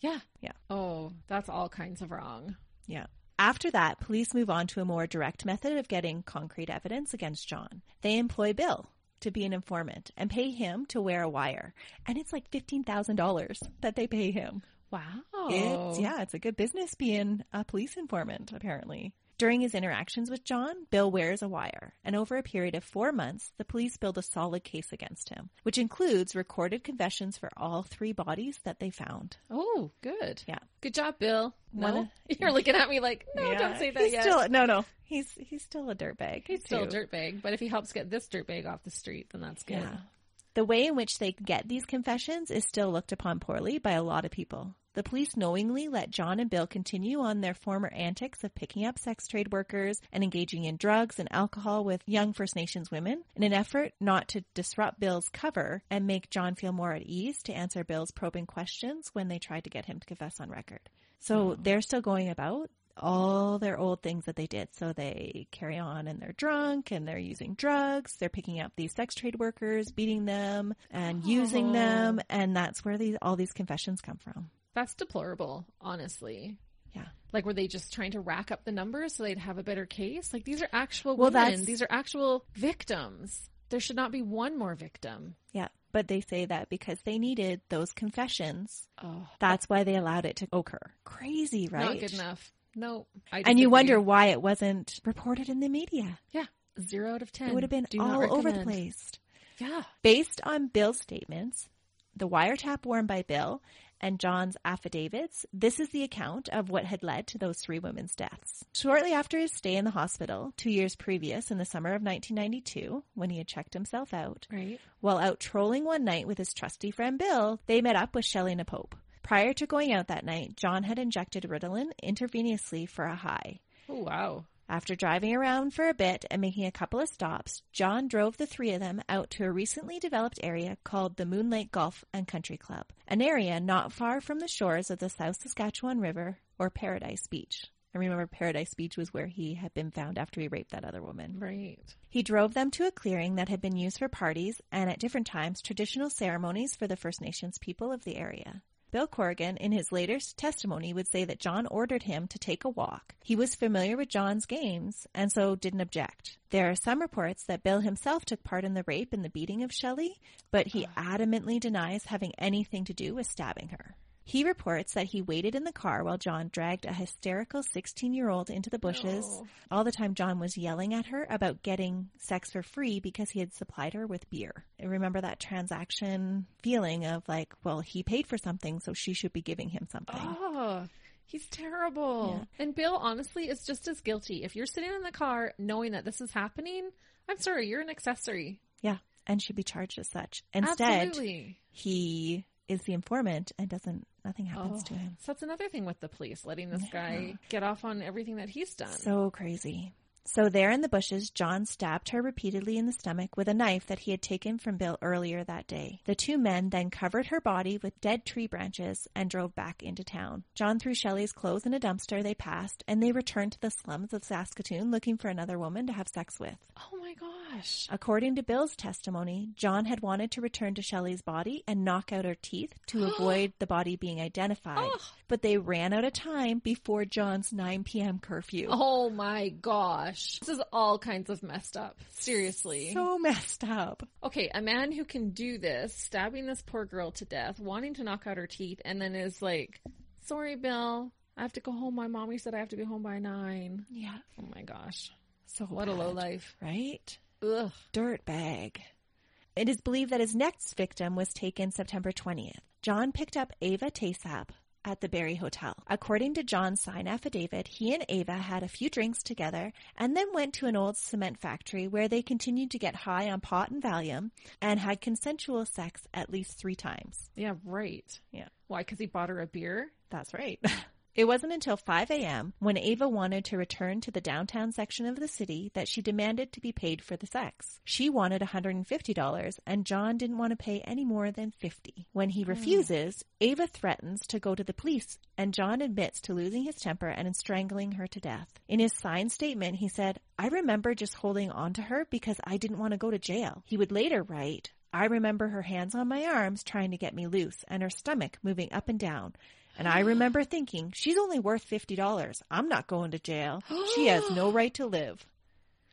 S2: Yeah.
S1: Yeah.
S2: Oh, that's all kinds of wrong.
S1: Yeah. After that, police move on to a more direct method of getting concrete evidence against John. They employ Bill. To be an informant and pay him to wear a wire. And it's like $15,000 that they pay him.
S2: Wow.
S1: It's, yeah, it's a good business being a police informant, apparently. During his interactions with John, Bill wears a wire, and over a period of four months, the police build a solid case against him, which includes recorded confessions for all three bodies that they found.
S2: Oh, good.
S1: Yeah.
S2: Good job, Bill. No, (laughs)
S1: Wanna-
S2: you're looking at me like, no,
S1: Yeah,
S2: don't say that
S1: he's
S2: yet.
S1: Still, no, no, he's he's still a dirtbag.
S2: He's still a dirtbag, but if he helps get this dirtbag off the street, then that's good.
S1: Yeah. The way in which they get these confessions is still looked upon poorly by a lot of people. The police knowingly let John and Bill continue on their former antics of picking up sex trade workers and engaging in drugs and alcohol with young First Nations women in an effort not to disrupt Bill's cover and make John feel more at ease to answer Bill's probing questions when they tried to get him to confess on record. So hmm. they're still going about all their old things that they did. So they carry on and they're drunk and they're using drugs. They're picking up these sex trade workers, beating them and using
S2: Oh.
S1: them. And that's where these, all these confessions come from.
S2: That's deplorable, honestly.
S1: Yeah.
S2: Like, were they just trying to rack up the numbers so they'd have a better case? Like, these are actual
S1: Well,
S2: women.
S1: that's-
S2: These are actual victims. There should not be one more victim.
S1: Yeah. But they say that because they needed those confessions,
S2: Oh,
S1: that's why they allowed it to occur. Crazy, right?
S2: not good enough. No. I
S1: And you wonder why it wasn't reported in the media.
S2: Yeah. Zero out of 10.
S1: It would have been
S2: Do
S1: all over the place.
S2: Yeah.
S1: Based on Bill's statements, the wiretap worn by Bill, and John's affidavits, this is the account of what had led to those three women's deaths. Shortly after his stay in the hospital, two years previous in the summer of 1992, when he had checked himself out,
S2: Right.
S1: while out trolling one night with his trusty friend Bill, they met up with Shelley Napope. Prior to going out that night, John had injected Ritalin intravenously for a high.
S2: Oh, wow.
S1: After driving around for a bit and making a couple of stops, John drove the three of them out to a recently developed area called the Moon Lake Golf and Country Club, an area not far from the shores of the South Saskatchewan River or Paradise Beach. I remember Paradise Beach was where he had been found after he raped that other woman.
S2: Right.
S1: He drove them to a clearing that had been used for parties and at different times traditional ceremonies for the First Nations people of the area. Bill Corrigan, in his later testimony, would say that John ordered him to take a walk. He was familiar with John's games and so didn't object. There are some reports that Bill himself took part in the rape and the beating of Shelley, but he ah. adamantly denies having anything to do with stabbing her. He reports that he waited in the car while John dragged a hysterical 16 year old into the bushes.
S2: No.
S1: All the time, John was yelling at her about getting sex for free because he had supplied her with beer. I remember that transaction feeling of like, well, he paid for something, so she should be giving him something.
S2: Oh, he's terrible. And Bill, honestly, is just as guilty. If you're sitting in the car knowing that this is happening, I'm sorry, you're an accessory.
S1: Yeah, and should be charged as such. Instead,
S2: Absolutely.
S1: he is the informant and doesn't, nothing happens to
S2: Oh,
S1: him.
S2: So that's another thing with the police, letting this guy get off on everything that he's done.
S1: So crazy. So there in the bushes, John stabbed her repeatedly in the stomach with a knife that he had taken from Bill earlier that day. The two men then covered her body with dead tree branches and drove back into town. John threw Shelley's clothes in a dumpster they passed, and they returned to the slums of Saskatoon looking for another woman to have sex with.
S2: oh my gosh.
S1: According to Bill's testimony, John had wanted to return to Shelley's body and knock out her teeth to (gasps) avoid the body being identified,
S2: Oh.
S1: but they ran out of time before John's 9 p.m. curfew.
S2: Oh my gosh. This is all kinds of messed up. Seriously.
S1: So messed up.
S2: okay, a man who can do this, stabbing this poor girl to death, wanting to knock out her teeth, and then is like, sorry, Bill. I have to go home. My mommy said I have to be home by nine.
S1: Yeah.
S2: Oh my gosh.
S1: So
S2: What a low life.
S1: Right?
S2: Ugh.
S1: Dirt bag. It is believed that his next victim was taken September 20th. John picked up Ava Taysup at the Barry Hotel. According to John's signed affidavit, he and Ava had a few drinks together and then went to an old cement factory where they continued to get high on pot and Valium and had consensual sex at least three times.
S2: Yeah, right.
S1: Yeah.
S2: Why? Because he bought her a beer?
S1: That's right. (laughs) It wasn't until 5 a.m. when Ava wanted to return to the downtown section of the city that she demanded to be paid for the sex. She wanted $150 and John didn't want to pay any more than 50. When he hmm. refuses, Ava threatens to go to the police and John admits to losing his temper and strangling her to death. In his signed statement, he said, I remember just holding on to her because I didn't want to go to jail. He would later write, I remember her hands on my arms trying to get me loose and her stomach moving up and down. And I remember thinking, she's only worth $50. I'm not going to jail. She has no (gasps) right to live.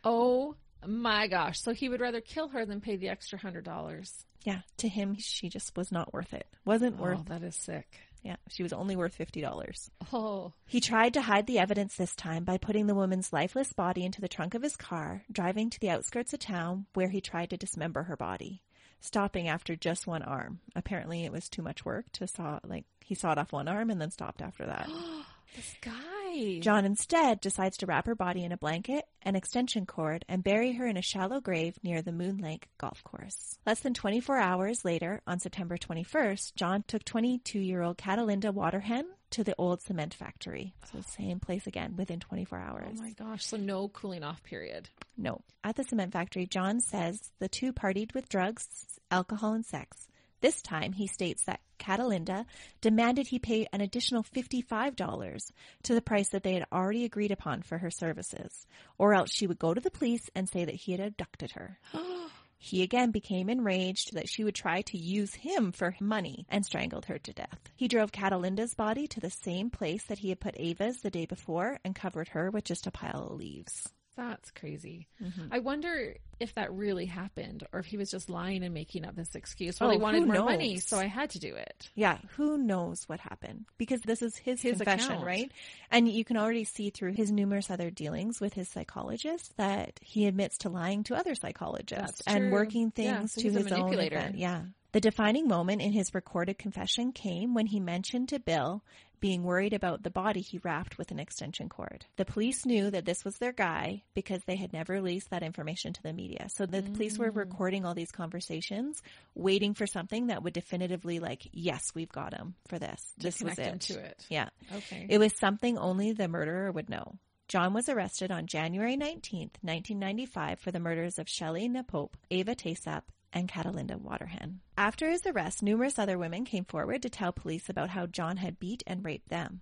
S2: Oh My gosh. So he would rather kill her than pay the extra hundred dollars.
S1: Yeah, to him, she just was not worth it. Wasn't oh, worth.
S2: Oh, that is sick.
S1: Yeah, she was only worth fifty dollars.
S2: Oh,
S1: He tried to hide the evidence this time by putting the woman's lifeless body into the trunk of his car, driving to the outskirts of town where he tried to dismember her body, stopping after just one arm. Apparently, it was too much work to saw like he sawed off one arm and then stopped after that. (gasps)
S2: this guy.
S1: John instead decides to wrap her body in a blanket, an extension cord, and bury her in a shallow grave near the Moon Lake golf course. Less than 24 hours later, on September 21st, John took 22 year old Catalinda Waterhen to the old cement factory. So, same place again within 24 hours.
S2: Oh my gosh. So no cooling off period.
S1: No. At the cement factory, John says the two partied with drugs, alcohol, and sex. This time, he states that Catalinda demanded he pay an additional $55 to the price that they had already agreed upon for her services, or else she would go to the police and say that he had abducted her. (gasps) (gasps) He again became enraged that she would try to use him for money and strangled her to death. He drove Catalinda's body to the same place that he had put Ava's the day before and covered her with just a pile of leaves.
S2: That's crazy. Mm-hmm. I wonder if that really happened or if he was just lying and making up this excuse. Well,
S1: Oh,
S2: he wanted more money, so I had to do it.
S1: Yeah, who knows what happened? Because this is his,
S2: His
S1: confession,
S2: account.
S1: right? And you can already see through his numerous other dealings with his psychologist that he admits to lying to other psychologists and working
S2: Yeah,
S1: things
S2: so
S1: to his own advantage. Yeah. The defining moment in his recorded confession came when he mentioned to Bill being worried about the body he wrapped with an extension cord. The police knew that this was their guy because they had never released that information to the media. So the police
S2: Mm.
S1: were recording all these conversations, waiting for something that would definitively like, yes, we've got him for this. this was it.
S2: to it.
S1: Yeah.
S2: Okay.
S1: It was something only the murderer would know. John was arrested on January 19th, 1995 for the murders of Shelley Napope, Ava Taysup, and Catalinda Waterhen. After his arrest, numerous other women came forward to tell police about how John had beat and raped them.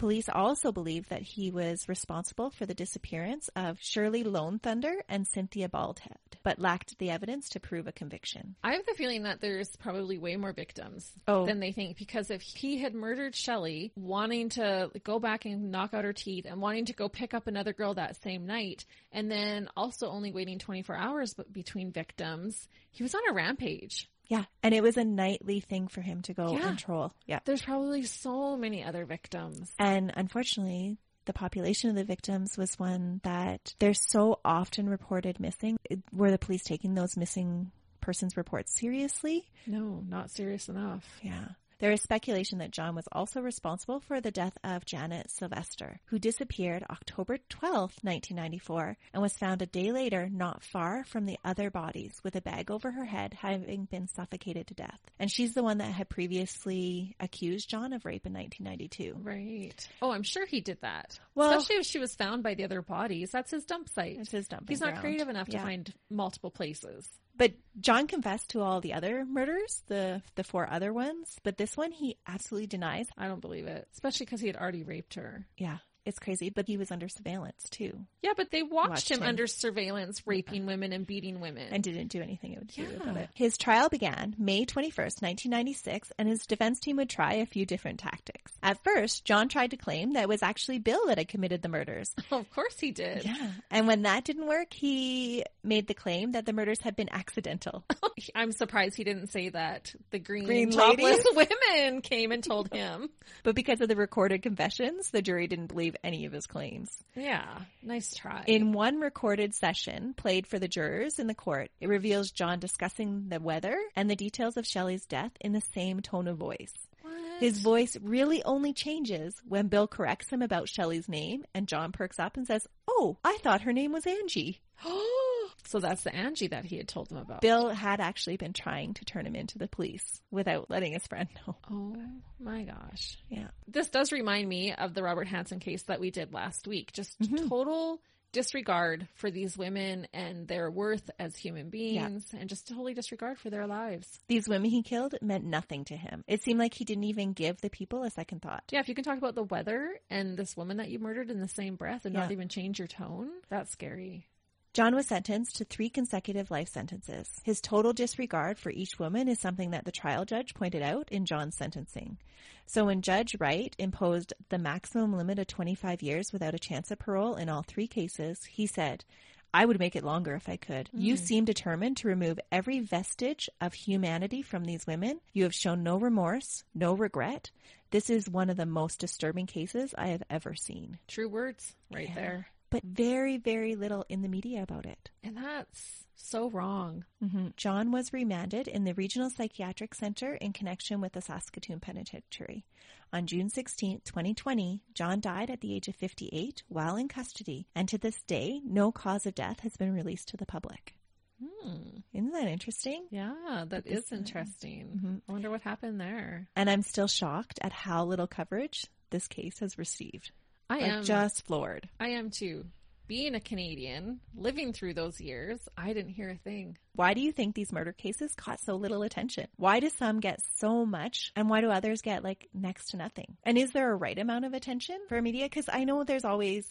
S1: Police also believe that he was responsible for the disappearance of Shirley Lone Thunder and Cynthia Baldhead, but lacked the evidence to prove a conviction.
S2: I have the feeling that there's probably way more victims
S1: Oh.
S2: than they think because if he had murdered Shelley, wanting to go back and knock out her teeth and wanting to go pick up another girl that same night, and then also only waiting 24 hours between victims, he was on a rampage.
S1: Yeah, and it was a nightly thing for him to go
S2: Yeah.
S1: and troll. Yeah.
S2: There's probably so many other victims.
S1: And unfortunately, the population of the victims was one that they're so often reported missing. Were the police taking those missing persons reports seriously?
S2: No, not serious enough.
S1: Yeah. There is speculation that John was also responsible for the death of Janet Sylvester, who disappeared October 12, 1994, and was found a day later not far from the other bodies with a bag over her head having been suffocated to death. And she's the one that had previously accused John of rape in 1992.
S2: Right. Oh, I'm sure he did that.
S1: Well-
S2: Especially if she was found by the other bodies. That's his dump site.
S1: It's his dumping
S2: He's not
S1: ground.
S2: creative enough to
S1: Yeah.
S2: find multiple places.
S1: But John confessed to all the other murders, the the four other ones, but this one he absolutely denies.
S2: I don't believe it. Especially because he had already raped her.
S1: Yeah, it's crazy, but he was under surveillance too
S2: Yeah, but they watched,
S1: Watched
S2: him,
S1: him.
S2: under surveillance, raping women and beating women.
S1: and didn't do anything it would do about it. His trial began May 21st, 1996, and his defense team would try a few different tactics. At first, John tried to claim that it was actually Bill that had committed the murders. (laughs)
S2: of course he did.
S1: Yeah. And when that didn't work, he made the claim that the murders had been accidental. (laughs)
S2: I'm surprised he didn't say that the green,
S1: Green
S2: topless (laughs) women came and told him.
S1: but because of the recorded confessions, the jury didn't believe any of his claims.
S2: Yeah, nice try.
S1: In one recorded session played for the jurors in the court, it reveals John discussing the weather and the details of Shelley's death in the same tone of voice.
S2: What?
S1: His voice really only changes when Bill corrects him about Shelley's name and John perks up and says, Oh, I thought her name was Angie. (gasps) (gasps) (gasps)
S2: so that's the Angie that he had told them about.
S1: Bill had actually been trying to turn him into the police without letting his friend know.
S2: Oh my gosh.
S1: Yeah.
S2: This does remind me of the Robert Hansen case that we did last week. Just mm-hmm. total disregard for these women and their worth as human beings and just totally disregard for their lives.
S1: These women he killed meant nothing to him. It seemed like he didn't even give the people a second thought.
S2: Yeah, if you can talk about the weather and this woman that you murdered in the same breath and not even change your tone, that's scary.
S1: John was sentenced to three consecutive life sentences. His total disregard for each woman is something that the trial judge pointed out in John's sentencing. So when Judge Wright imposed the maximum limit of 25 years without a chance of parole in all three cases, he said, I would make it longer if I could. You mm. seem determined to remove every vestige of humanity from these women. You have shown no remorse, no regret. This is one of the most disturbing cases I have ever seen.
S2: True words right
S1: Yeah.
S2: there.
S1: But very, very little in the media about it.
S2: And that's so wrong.
S1: hmm John was remanded in the Regional Psychiatric Center in connection with the Saskatoon Penitentiary. On June 16, 2020, John died at the age of 58 while in custody, and to this day, no cause of death has been released to the public.
S2: Hmm.
S1: Isn't that interesting?
S2: Yeah, that is this- interesting.
S1: Mhm.
S2: I wonder what happened there.
S1: And I'm still shocked at how little coverage this case has received.
S2: I
S1: Like,
S2: am
S1: just floored.
S2: I am too. Being a Canadian, living through those years, I didn't hear a thing.
S1: Why do you think these murder cases caught so little attention? Why do some get so much and why do others get like next to nothing? And is there a right amount of attention for media? Because I know there's always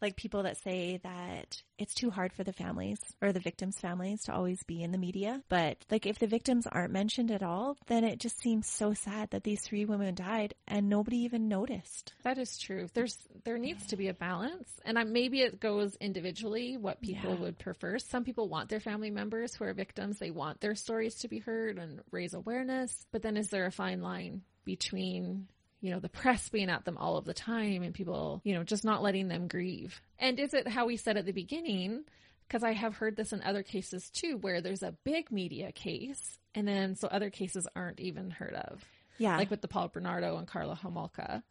S1: like people that say that it's too hard for the families or the victims' families to always be in the media. But like if the victims aren't mentioned at all, then it just seems so sad that these three women died and nobody even noticed.
S2: That is true. There's there needs to be a balance, and I, maybe it goes individually what people
S1: Yeah.
S2: would prefer. Some people want their family members who are victims; they want their stories to be heard and raise awareness. But then, is there a fine line between you know the press being at them all of the time and people you know just not letting them grieve? And is it how we said at the beginning? Because I have heard this in other cases too, where there's a big media case, and then so other cases aren't even heard of
S1: Yeah.
S2: like with the Paul Bernardo and Karla Homolka.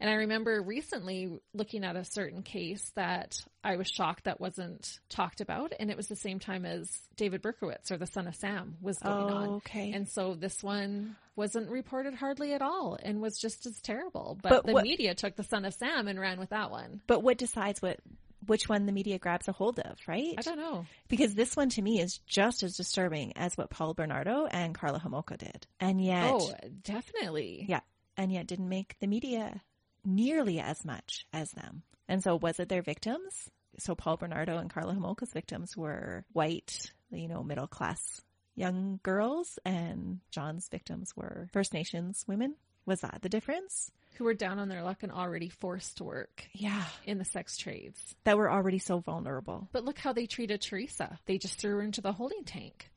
S2: And I remember recently looking at a certain case that I was shocked that wasn't talked about. And it was the same time as David Berkowitz or the son of Sam was going
S1: Oh,
S2: on.
S1: okay.
S2: And so this one wasn't reported hardly at all and was just as terrible. But,
S1: But
S2: the
S1: what-
S2: media took the son of Sam and ran with that one.
S1: but what decides what which one the media grabs a hold of, right?
S2: I don't know.
S1: Because this one to me is just as disturbing as what Paul Bernardo and Karla Homolka did. And yet,
S2: Oh, definitely.
S1: yeah, and yet didn't make the media nearly as much as them. And so was it their victims? So Paul Bernardo and Karla Homolka's victims were white, you know, middle class young girls and John's victims were First Nations women. Was that the difference?
S2: Who were down on their luck and already forced to work
S1: Yeah.
S2: in the sex trades.
S1: That were already so vulnerable.
S2: But look how they treated Teresa. They just threw her into the holding tank.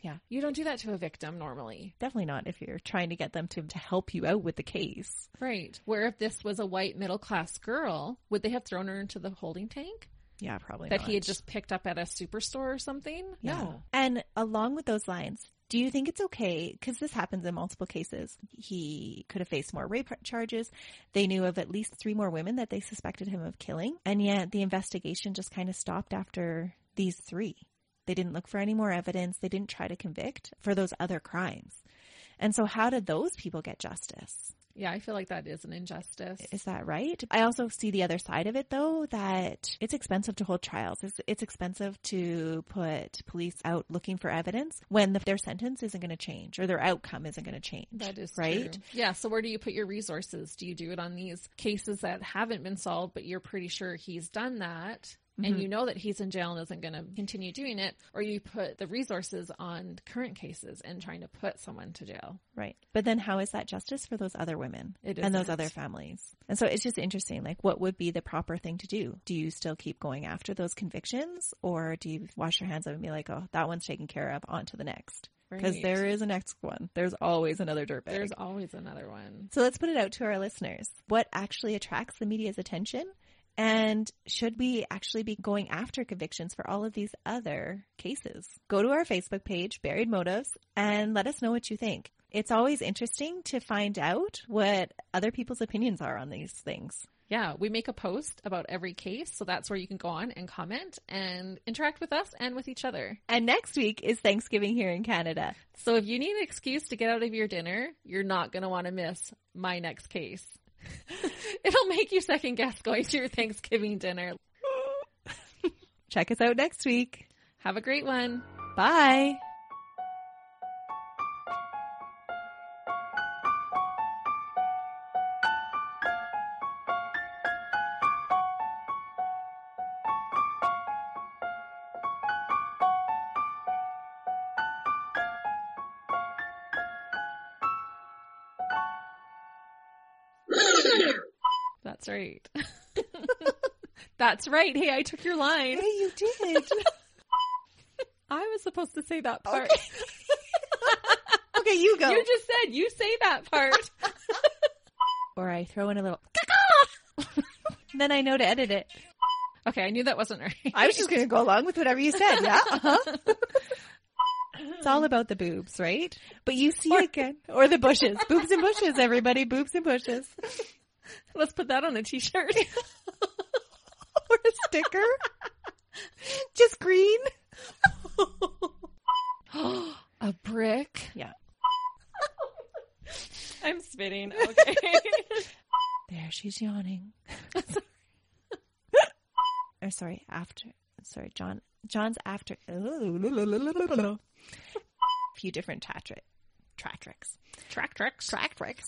S1: Yeah.
S2: You don't do that to a victim normally.
S1: Definitely not if you're trying to get them to, to help you out with the case.
S2: Right. Where if this was a white middle class girl, would they have thrown her into the holding tank
S1: Yeah, probably
S2: that
S1: not.
S2: he had just picked up at a superstore or something?
S1: Yeah.
S2: No.
S1: And along with those lines, do you think it's okay? Because this happens in multiple cases. He could have faced more rape charges. They knew of at least three more women that they suspected him of killing. And yet the investigation just kind of stopped after these three. They didn't look for any more evidence. They didn't try to convict for those other crimes. And so how did those people get justice?
S2: Yeah, I feel like that is an injustice.
S1: Is that right? I also see the other side of it though, that it's expensive to hold trials. It's, it's expensive to put police out looking for evidence when the, their sentence isn't going to change or their outcome isn't going to change.
S2: That is
S1: right.
S2: true. Yeah. So where do you put your resources? Do you do it on these cases that haven't been solved, but you're pretty sure he's done that? And mm-hmm. you know that he's in jail and isn't going to continue doing it, or you put the resources on current cases and trying to put someone to jail.
S1: Right. But then how is that justice for those other women
S2: It
S1: and those other families? And so it's just interesting. Like, what would be the proper thing to do? Do you still keep going after those convictions or do you wash your hands of it and be like, oh, that one's taken care of, on to the next? Because
S2: Right.
S1: there is a next one. There's always another dirtbag.
S2: There's always another one.
S1: So let's put it out to our listeners. What actually attracts the media's attention? And should we actually be going after convictions for all of these other cases? Go to our Facebook page, Buried Motives, and let us know what you think. It's always interesting to find out what other people's opinions are on these things.
S2: Yeah, we make a post about every case, so that's where you can go on and comment and interact with us and with each other.
S1: And next week is Thanksgiving here in Canada.
S2: So if you need an excuse to get out of your dinner, you're not going to want to miss my next case. (laughs) It'll make you second guess going to your Thanksgiving dinner.
S1: Check us out next week.
S2: Have a great one.
S1: Bye.
S2: That's right. Hey, I took your line.
S1: Hey, you did. (laughs)
S2: I was supposed to say that part.
S1: Okay. (laughs) okay, you go.
S2: You just said you say that part. (laughs)
S1: or I throw in a little. then I know to edit it.
S2: okay, I knew that wasn't right.
S1: I was just going to go along with whatever you said. Yeah. Uh-huh. It's all about the boobs, right? But you see again, or the bushes, boobs and bushes. Everybody, boobs and bushes,
S2: Let's put that on a t-shirt.
S1: Or a sticker. (laughs) Just green. (gasps)
S2: a brick.
S1: Yeah. (laughs)
S2: I'm spitting. Okay. (laughs)
S1: There, she's yawning. or sorry, after. Sorry, John. John's after. A few different tractor, track tricks.
S2: Track tricks.
S1: Track tricks.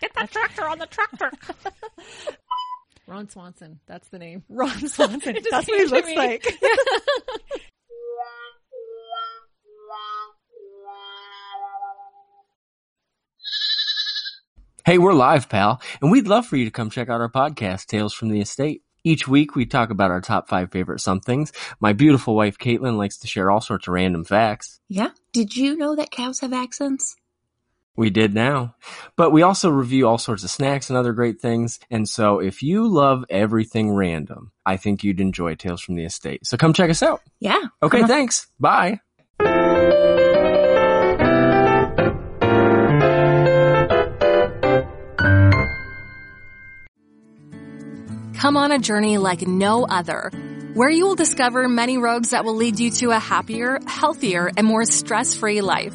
S2: Get that tractor on the tractor. Ron Swanson. That's the name.
S1: Ron (laughs) Swanson. That's what he looks
S2: me.
S1: like. (laughs)
S3: Hey, we're live, pal, and we'd love for you to come check out our podcast, Tales from the Estate. Each week we talk about our top five favorite somethings. My beautiful wife Caitlin likes to share all sorts of random facts.
S4: Yeah? Did you know that cows have accents?
S3: We did now. But we also review all sorts of snacks and other great things. And so if you love everything random, I think you'd enjoy Tales from the Estate. So come check us out.
S4: Yeah.
S3: Okay, thanks. Bye.
S4: Come on a journey like no other, where you will discover many roads that will lead you to a happier, healthier, and more stress-free life.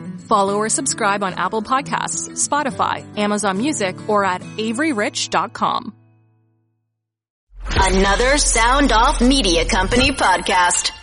S4: Follow or subscribe on Apple Podcasts, Spotify, Amazon Music, or at averyrich.com.
S5: Another Sound Off Media Company podcast.